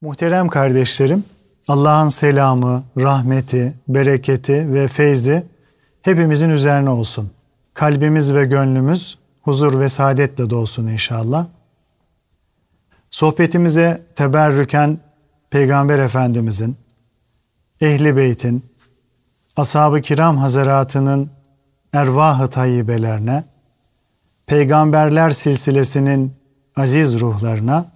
Muhterem kardeşlerim, Allah'ın selamı, rahmeti, bereketi ve feyzi hepimizin üzerine olsun. Kalbimiz ve gönlümüz huzur ve saadetle dolsun inşallah. Sohbetimize teberrüken Peygamber Efendimizin, Ehli Beyt'in, Ashab-ı Kiram Hazaratının ervah-ı tayyibelerine, Peygamberler silsilesinin aziz ruhlarına,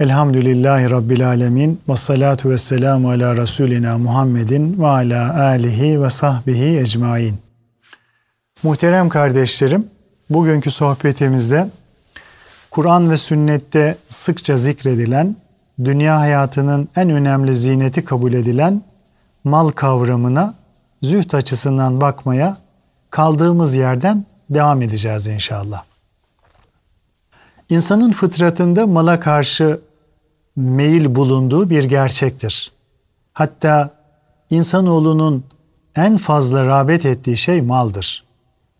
Elhamdülillahi Rabbil Alemin ve salatu ve selamu ala Resulina Muhammedin ve ala alihi ve sahbihi ecmain. Muhterem kardeşlerim, bugünkü sohbetimizde Kur'an ve sünnette sıkça zikredilen, dünya hayatının en önemli zineti kabul edilen mal kavramına züht açısından bakmaya kaldığımız yerden devam edeceğiz inşallah. İnsanın fıtratında mala karşı meyil bulunduğu bir gerçektir. Hatta insanoğlunun en fazla rağbet ettiği şey maldır.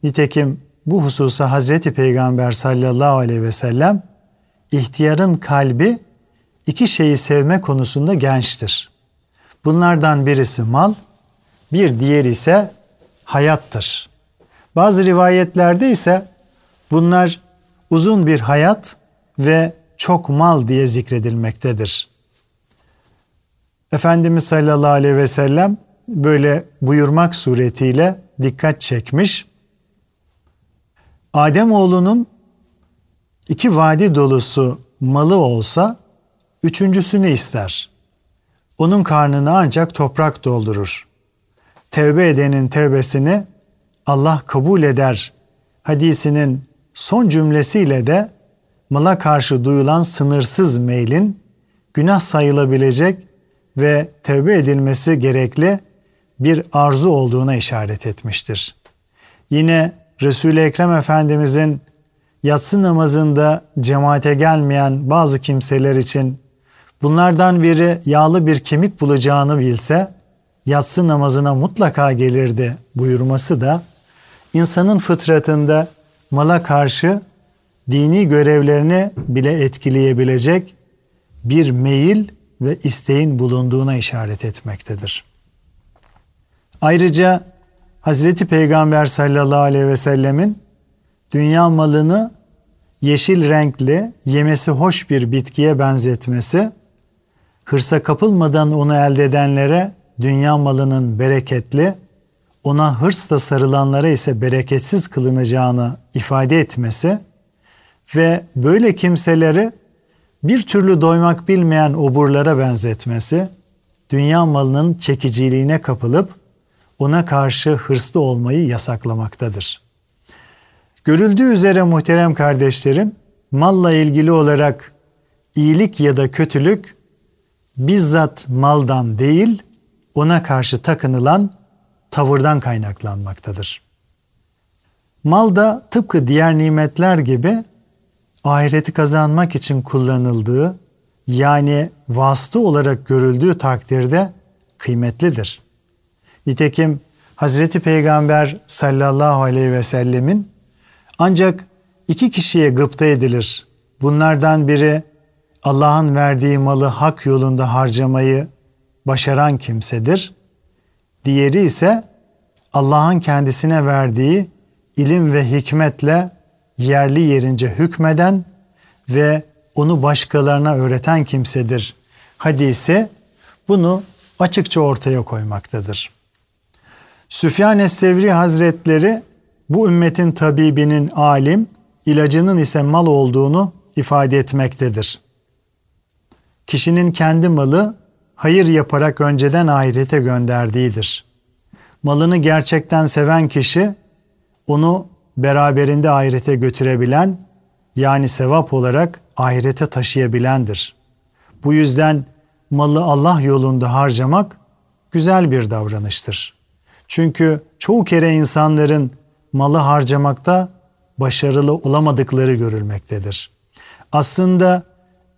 Nitekim bu hususa Hazreti Peygamber sallallahu aleyhi ve sellem ihtiyarın kalbi iki şeyi sevme konusunda gençtir. Bunlardan birisi mal, bir diğer ise hayattır. Bazı rivayetlerde ise bunlar uzun bir hayat ve çok mal diye zikredilmektedir. Efendimiz sallallahu aleyhi ve sellem böyle buyurmak suretiyle dikkat çekmiş. Adem oğlunun iki vadi dolusu malı olsa üçüncüsünü ister. Onun karnını ancak toprak doldurur. Tevbe edenin tevbesini Allah kabul eder hadisinin son cümlesiyle de mala karşı duyulan sınırsız meylin günah sayılabilecek ve tevbe edilmesi gerekli bir arzu olduğuna işaret etmiştir. Yine Resul-i Ekrem Efendimizin yatsı namazında cemaate gelmeyen bazı kimseler için bunlardan biri yağlı bir kemik bulacağını bilse yatsı namazına mutlaka gelirdi buyurması da insanın fıtratında mala karşı dini görevlerini bile etkileyebilecek bir meyil ve isteğin bulunduğuna işaret etmektedir. Ayrıca Hazreti Peygamber sallallahu aleyhi ve sellemin dünya malını yeşil renkli, yemesi hoş bir bitkiye benzetmesi, hırsa kapılmadan onu elde edenlere dünya malının bereketli, ona hırsla sarılanlara ise bereketsiz kılınacağını ifade etmesi, ve böyle kimseleri bir türlü doymak bilmeyen oburlara benzetmesi, dünya malının çekiciliğine kapılıp ona karşı hırslı olmayı yasaklamaktadır. Görüldüğü üzere muhterem kardeşlerim, malla ilgili olarak iyilik ya da kötülük bizzat maldan değil, ona karşı takınılan tavırdan kaynaklanmaktadır. Mal da tıpkı diğer nimetler gibi ahireti kazanmak için kullanıldığı yani vasıta olarak görüldüğü takdirde kıymetlidir. Nitekim Hazreti Peygamber sallallahu aleyhi ve sellemin ancak iki kişiye gıpta edilir. Bunlardan biri Allah'ın verdiği malı hak yolunda harcamayı başaran kimsedir. Diğeri ise Allah'ın kendisine verdiği ilim ve hikmetle yerli yerince hükmeden ve onu başkalarına öğreten kimsedir. Hadisi bunu açıkça ortaya koymaktadır. Süfyan Es-Sevri Hazretleri bu ümmetin tabibinin alim, ilacının ise mal olduğunu ifade etmektedir. Kişinin kendi malı hayır yaparak önceden ahirete gönderdiğidir. Malını gerçekten seven kişi onu beraberinde ahirete götürebilen yani sevap olarak ahirete taşıyabilendir. Bu yüzden malı Allah yolunda harcamak güzel bir davranıştır. Çünkü çoğu kere insanların malı harcamakta başarılı olamadıkları görülmektedir. Aslında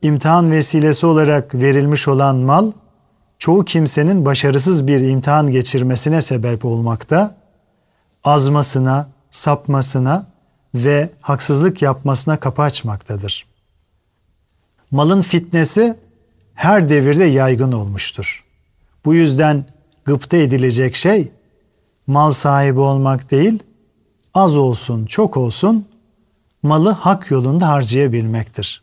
imtihan vesilesi olarak verilmiş olan mal çoğu kimsenin başarısız bir imtihan geçirmesine sebep olmakta, azmasına, sapmasına ve haksızlık yapmasına kapı açmaktadır. Malın fitnesi her devirde yaygın olmuştur. Bu yüzden gıpta edilecek şey mal sahibi olmak değil, az olsun, çok olsun malı hak yolunda harcayabilmektir.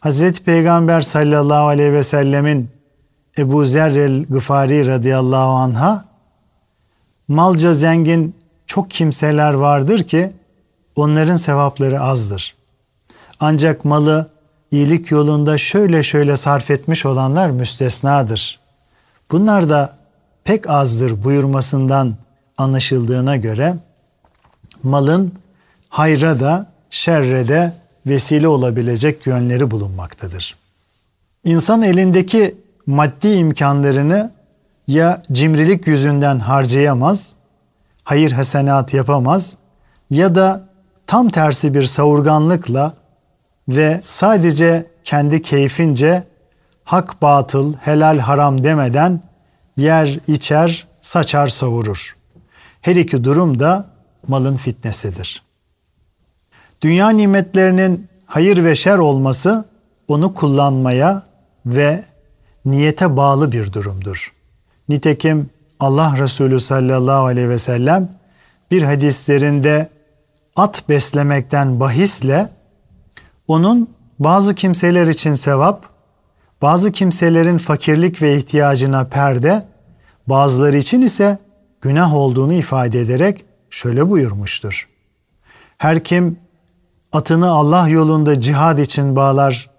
Hazreti Peygamber sallallahu aleyhi ve sellemin Ebu Zer el-Gıfari radıyallahu anha malca zengin çok kimseler vardır ki onların sevapları azdır. Ancak malı iyilik yolunda şöyle şöyle sarf etmiş olanlar müstesnadır. Bunlar da pek azdır buyurmasından anlaşıldığına göre malın hayra da şerre de vesile olabilecek yönleri bulunmaktadır. İnsan elindeki maddi imkanlarını ya cimrilik yüzünden harcayamaz, hayır hasenat yapamaz ya da tam tersi bir savurganlıkla ve sadece kendi keyfince hak batıl, helal haram demeden yer içer, saçar savurur. Her iki durum da malın fitnesidir. Dünya nimetlerinin hayır ve şer olması onu kullanmaya ve niyete bağlı bir durumdur. Nitekim Allah Resulü sallallahu aleyhi ve sellem bir hadislerinde at beslemekten bahisle onun bazı kimseler için sevap, bazı kimselerin fakirlik ve ihtiyacına perde, bazıları için ise günah olduğunu ifade ederek şöyle buyurmuştur. Her kim atını Allah yolunda cihad için bağlar,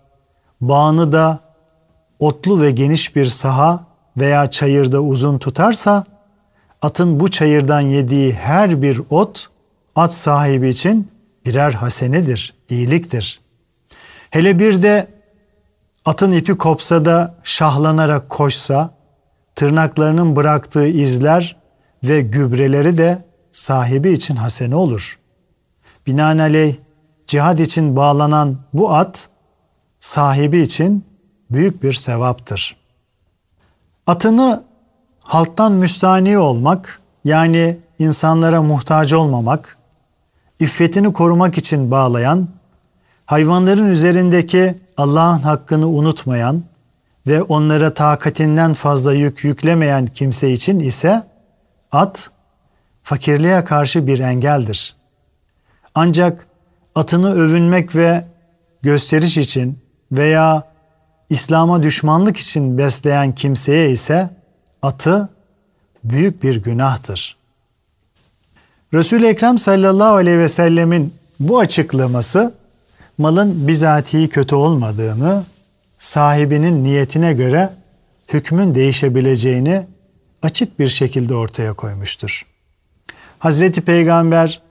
bağını da otlu ve geniş bir saha veya çayırda uzun tutarsa, atın bu çayırdan yediği her bir ot, at sahibi için birer hasenedir, iyiliktir. Hele bir de atın ipi kopsa da şahlanarak koşsa, tırnaklarının bıraktığı izler ve gübreleri de sahibi için hasene olur. Binaenaleyh cihad için bağlanan bu at sahibi için büyük bir sevaptır. Atını halktan müstani olmak yani insanlara muhtaç olmamak, iffetini korumak için bağlayan, hayvanların üzerindeki Allah'ın hakkını unutmayan ve onlara takatinden fazla yük yüklemeyen kimse için ise at fakirliğe karşı bir engeldir. Ancak atını övünmek ve gösteriş için veya İslam'a düşmanlık için besleyen kimseye ise atı büyük bir günahtır. Resul-i Ekrem sallallahu aleyhi ve sellemin bu açıklaması malın bizatihi kötü olmadığını, sahibinin niyetine göre hükmün değişebileceğini açık bir şekilde ortaya koymuştur. Hazreti Peygamber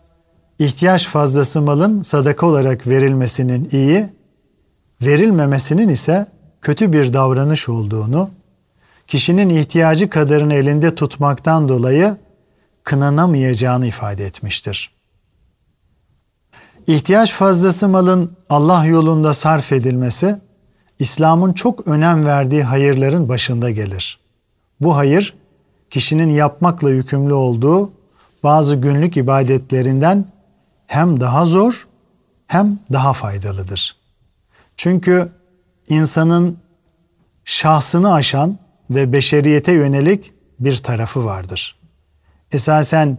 ihtiyaç fazlası malın sadaka olarak verilmesinin iyi, verilmemesinin ise kötü bir davranış olduğunu, kişinin ihtiyacı kadarını elinde tutmaktan dolayı kınanamayacağını ifade etmiştir. İhtiyaç fazlası malın Allah yolunda sarf edilmesi, İslam'ın çok önem verdiği hayırların başında gelir. Bu hayır, kişinin yapmakla yükümlü olduğu bazı günlük ibadetlerinden hem daha zor hem daha faydalıdır. Çünkü insanın şahsını aşan ve beşeriyete yönelik bir tarafı vardır. Esasen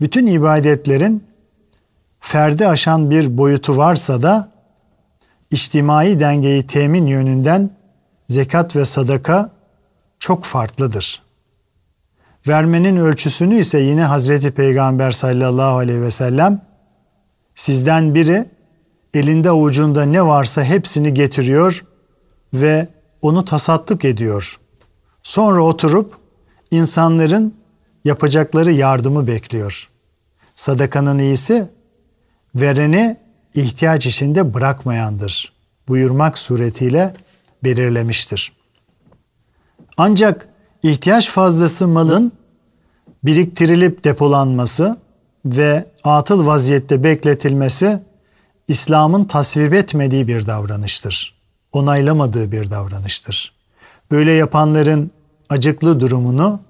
bütün ibadetlerin ferdi aşan bir boyutu varsa da içtimai dengeyi temin yönünden zekat ve sadaka çok farklıdır. Vermenin ölçüsünü ise yine Hazreti Peygamber sallallahu aleyhi ve sellem sizden biri elinde avucunda ne varsa hepsini getiriyor ve onu tasattık ediyor. Sonra oturup insanların yapacakları yardımı bekliyor. Sadakanın iyisi vereni ihtiyaç içinde bırakmayandır buyurmak suretiyle belirlemiştir. Ancak ihtiyaç fazlası malın biriktirilip depolanması ve atıl vaziyette bekletilmesi İslam'ın tasvip etmediği bir davranıştır. Onaylamadığı bir davranıştır. Böyle yapanların acıklı durumunu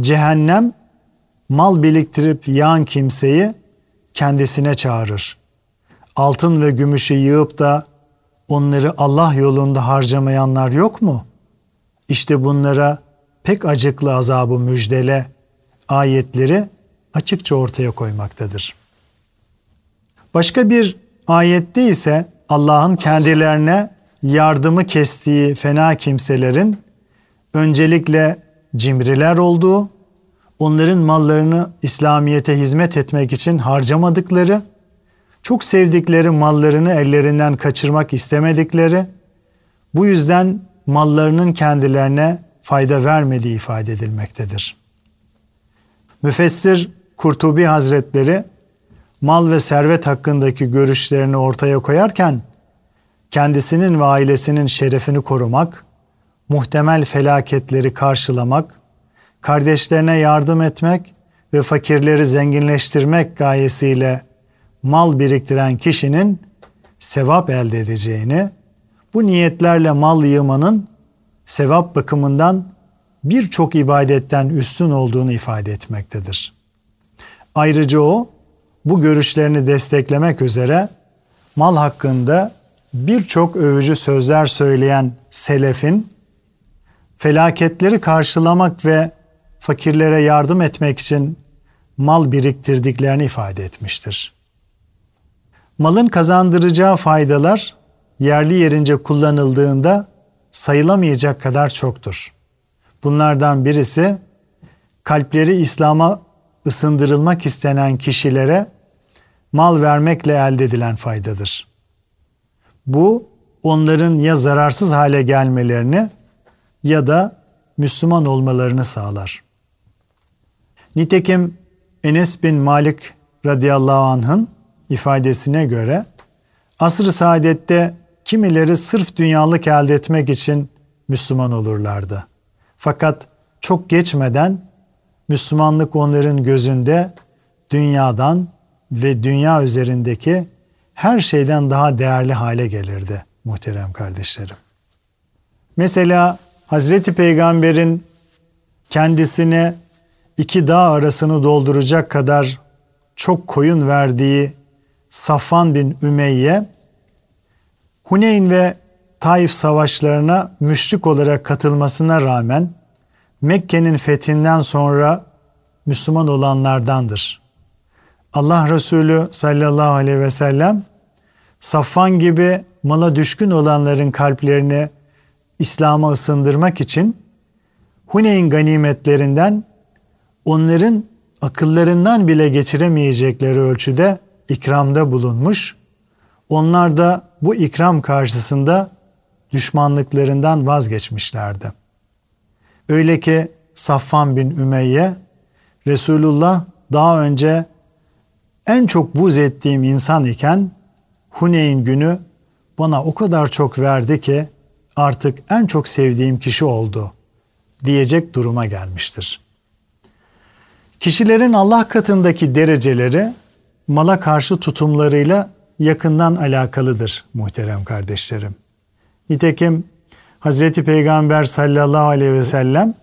cehennem mal biriktirip yağan kimseyi kendisine çağırır. Altın ve gümüşü yığıp da onları Allah yolunda harcamayanlar yok mu? İşte bunlara pek acıklı azabı müjdele ayetleri açıkça ortaya koymaktadır. Başka bir ayette ise Allah'ın kendilerine yardımı kestiği fena kimselerin öncelikle cimriler olduğu, onların mallarını İslamiyete hizmet etmek için harcamadıkları, çok sevdikleri mallarını ellerinden kaçırmak istemedikleri, bu yüzden mallarının kendilerine fayda vermediği ifade edilmektedir. Müfessir Kurtubi Hazretleri mal ve servet hakkındaki görüşlerini ortaya koyarken kendisinin ve ailesinin şerefini korumak, muhtemel felaketleri karşılamak, kardeşlerine yardım etmek ve fakirleri zenginleştirmek gayesiyle mal biriktiren kişinin sevap elde edeceğini, bu niyetlerle mal yığmanın sevap bakımından birçok ibadetten üstün olduğunu ifade etmektedir. Ayrıca o bu görüşlerini desteklemek üzere mal hakkında birçok övücü sözler söyleyen selefin felaketleri karşılamak ve fakirlere yardım etmek için mal biriktirdiklerini ifade etmiştir. Malın kazandıracağı faydalar yerli yerince kullanıldığında sayılamayacak kadar çoktur. Bunlardan birisi kalpleri İslam'a ısındırılmak istenen kişilere mal vermekle elde edilen faydadır. Bu onların ya zararsız hale gelmelerini ya da Müslüman olmalarını sağlar. Nitekim Enes bin Malik radıyallahu anh'ın ifadesine göre asr-ı saadette kimileri sırf dünyalık elde etmek için Müslüman olurlardı. Fakat çok geçmeden Müslümanlık onların gözünde dünyadan ve dünya üzerindeki her şeyden daha değerli hale gelirdi muhterem kardeşlerim. Mesela Hazreti Peygamber'in kendisine iki dağ arasını dolduracak kadar çok koyun verdiği Safvan bin Ümeyye, Huneyn ve Taif savaşlarına müşrik olarak katılmasına rağmen Mekke'nin fethinden sonra Müslüman olanlardandır. Allah Resulü sallallahu aleyhi ve sellem Safvan gibi mala düşkün olanların kalplerini İslam'a ısındırmak için Huneyn ganimetlerinden onların akıllarından bile geçiremeyecekleri ölçüde ikramda bulunmuş. Onlar da bu ikram karşısında düşmanlıklarından vazgeçmişlerdi. Öyle ki Safvan bin Ümeyye Resulullah daha önce en çok buz ettiğim insan iken Huneyn günü bana o kadar çok verdi ki artık en çok sevdiğim kişi oldu diyecek duruma gelmiştir. Kişilerin Allah katındaki dereceleri mala karşı tutumlarıyla yakından alakalıdır muhterem kardeşlerim. Nitekim Hazreti Peygamber sallallahu aleyhi ve sellem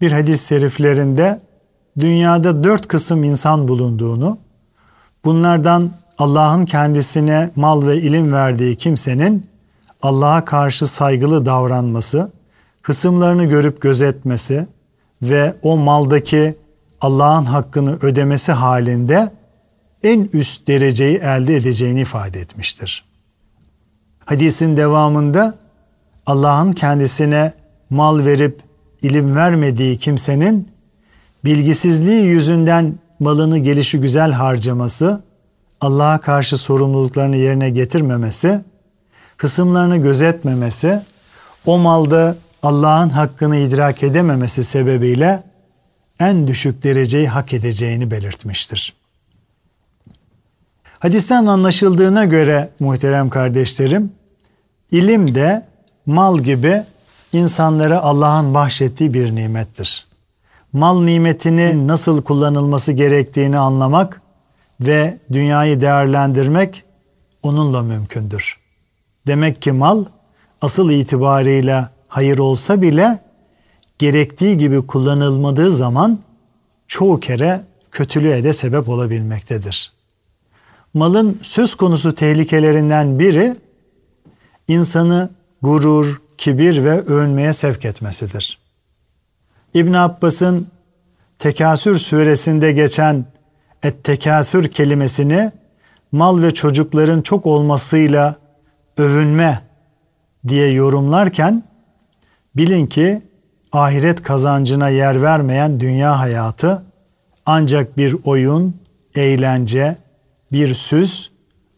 bir hadis-i şeriflerinde dünyada dört kısım insan bulunduğunu, bunlardan Allah'ın kendisine mal ve ilim verdiği kimsenin Allah'a karşı saygılı davranması, hısımlarını görüp gözetmesi ve o maldaki Allah'ın hakkını ödemesi halinde en üst dereceyi elde edeceğini ifade etmiştir. Hadisin devamında Allah'ın kendisine mal verip ilim vermediği kimsenin bilgisizliği yüzünden malını gelişi güzel harcaması, Allah'a karşı sorumluluklarını yerine getirmemesi, kısımlarını gözetmemesi, o malda Allah'ın hakkını idrak edememesi sebebiyle en düşük dereceyi hak edeceğini belirtmiştir. Hadisten anlaşıldığına göre muhterem kardeşlerim, ilim de mal gibi insanlara Allah'ın bahşettiği bir nimettir. Mal nimetini nasıl kullanılması gerektiğini anlamak ve dünyayı değerlendirmek onunla mümkündür. Demek ki mal asıl itibarıyla hayır olsa bile gerektiği gibi kullanılmadığı zaman çoğu kere kötülüğe de sebep olabilmektedir. Malın söz konusu tehlikelerinden biri insanı gurur, kibir ve övünmeye sevk etmesidir. İbn Abbas'ın Tekasür suresinde geçen et-tekasür kelimesini mal ve çocukların çok olmasıyla övünme diye yorumlarken bilin ki ahiret kazancına yer vermeyen dünya hayatı ancak bir oyun, eğlence, bir süs,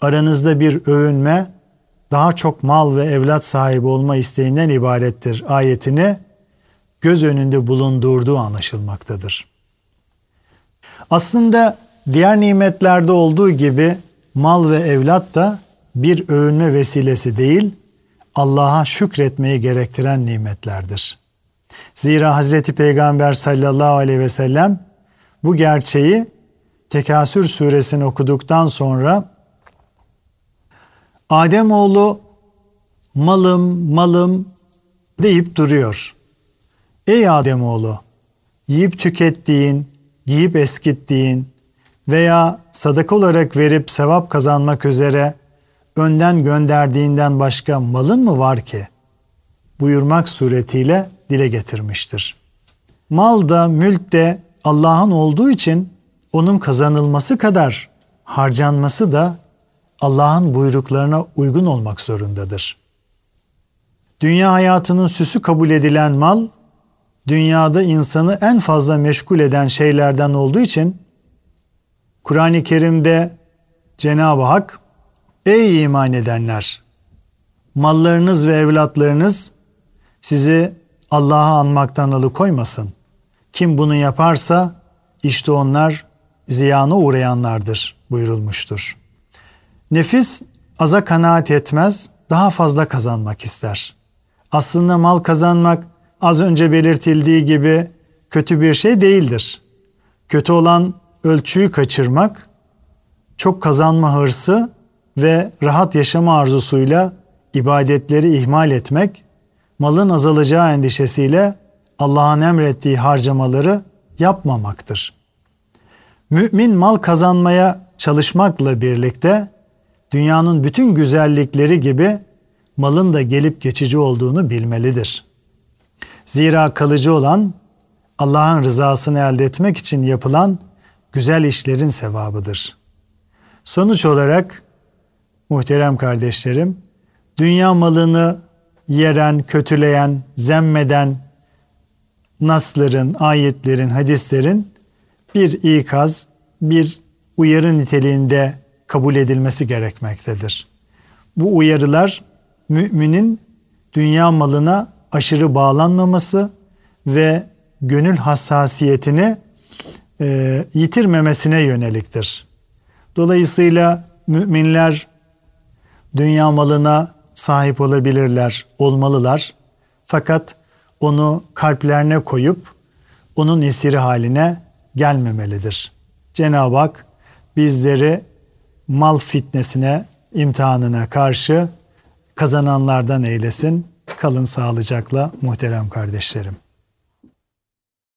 aranızda bir övünme, daha çok mal ve evlat sahibi olma isteğinden ibarettir ayetini göz önünde bulundurduğu anlaşılmaktadır. Aslında diğer nimetlerde olduğu gibi mal ve evlat da bir övünme vesilesi değil, Allah'a şükretmeyi gerektiren nimetlerdir. Zira Hazreti Peygamber sallallahu aleyhi ve sellem bu gerçeği Tekasür suresini okuduktan sonra Ademoğlu malım malım deyip duruyor. Ey Ademoğlu yiyip tükettiğin, giyip eskittiğin veya sadaka olarak verip sevap kazanmak üzere önden gönderdiğinden başka malın mı var ki? buyurmak suretiyle dile getirmiştir. Mal da mülk de Allah'ın olduğu için onun kazanılması kadar harcanması da Allah'ın buyruklarına uygun olmak zorundadır. Dünya hayatının süsü kabul edilen mal, dünyada insanı en fazla meşgul eden şeylerden olduğu için Kur'an-ı Kerim'de Cenab-ı Hak Ey iman edenler! Mallarınız ve evlatlarınız sizi Allah'a anmaktan alıkoymasın. Kim bunu yaparsa işte onlar ziyana uğrayanlardır buyurulmuştur. Nefis aza kanaat etmez, daha fazla kazanmak ister. Aslında mal kazanmak az önce belirtildiği gibi kötü bir şey değildir. Kötü olan ölçüyü kaçırmak, çok kazanma hırsı ve rahat yaşama arzusuyla ibadetleri ihmal etmek, malın azalacağı endişesiyle Allah'ın emrettiği harcamaları yapmamaktır. Mümin mal kazanmaya çalışmakla birlikte dünyanın bütün güzellikleri gibi malın da gelip geçici olduğunu bilmelidir. Zira kalıcı olan Allah'ın rızasını elde etmek için yapılan güzel işlerin sevabıdır. Sonuç olarak muhterem kardeşlerim, dünya malını yeren, kötüleyen, zemmeden nasların, ayetlerin, hadislerin bir ikaz, bir uyarı niteliğinde kabul edilmesi gerekmektedir. Bu uyarılar müminin dünya malına aşırı bağlanmaması ve gönül hassasiyetini e, yitirmemesine yöneliktir. Dolayısıyla müminler dünya malına sahip olabilirler, olmalılar. Fakat onu kalplerine koyup onun esiri haline gelmemelidir. Cenab-ı Hak bizleri mal fitnesine, imtihanına karşı kazananlardan eylesin. Kalın sağlıcakla muhterem kardeşlerim.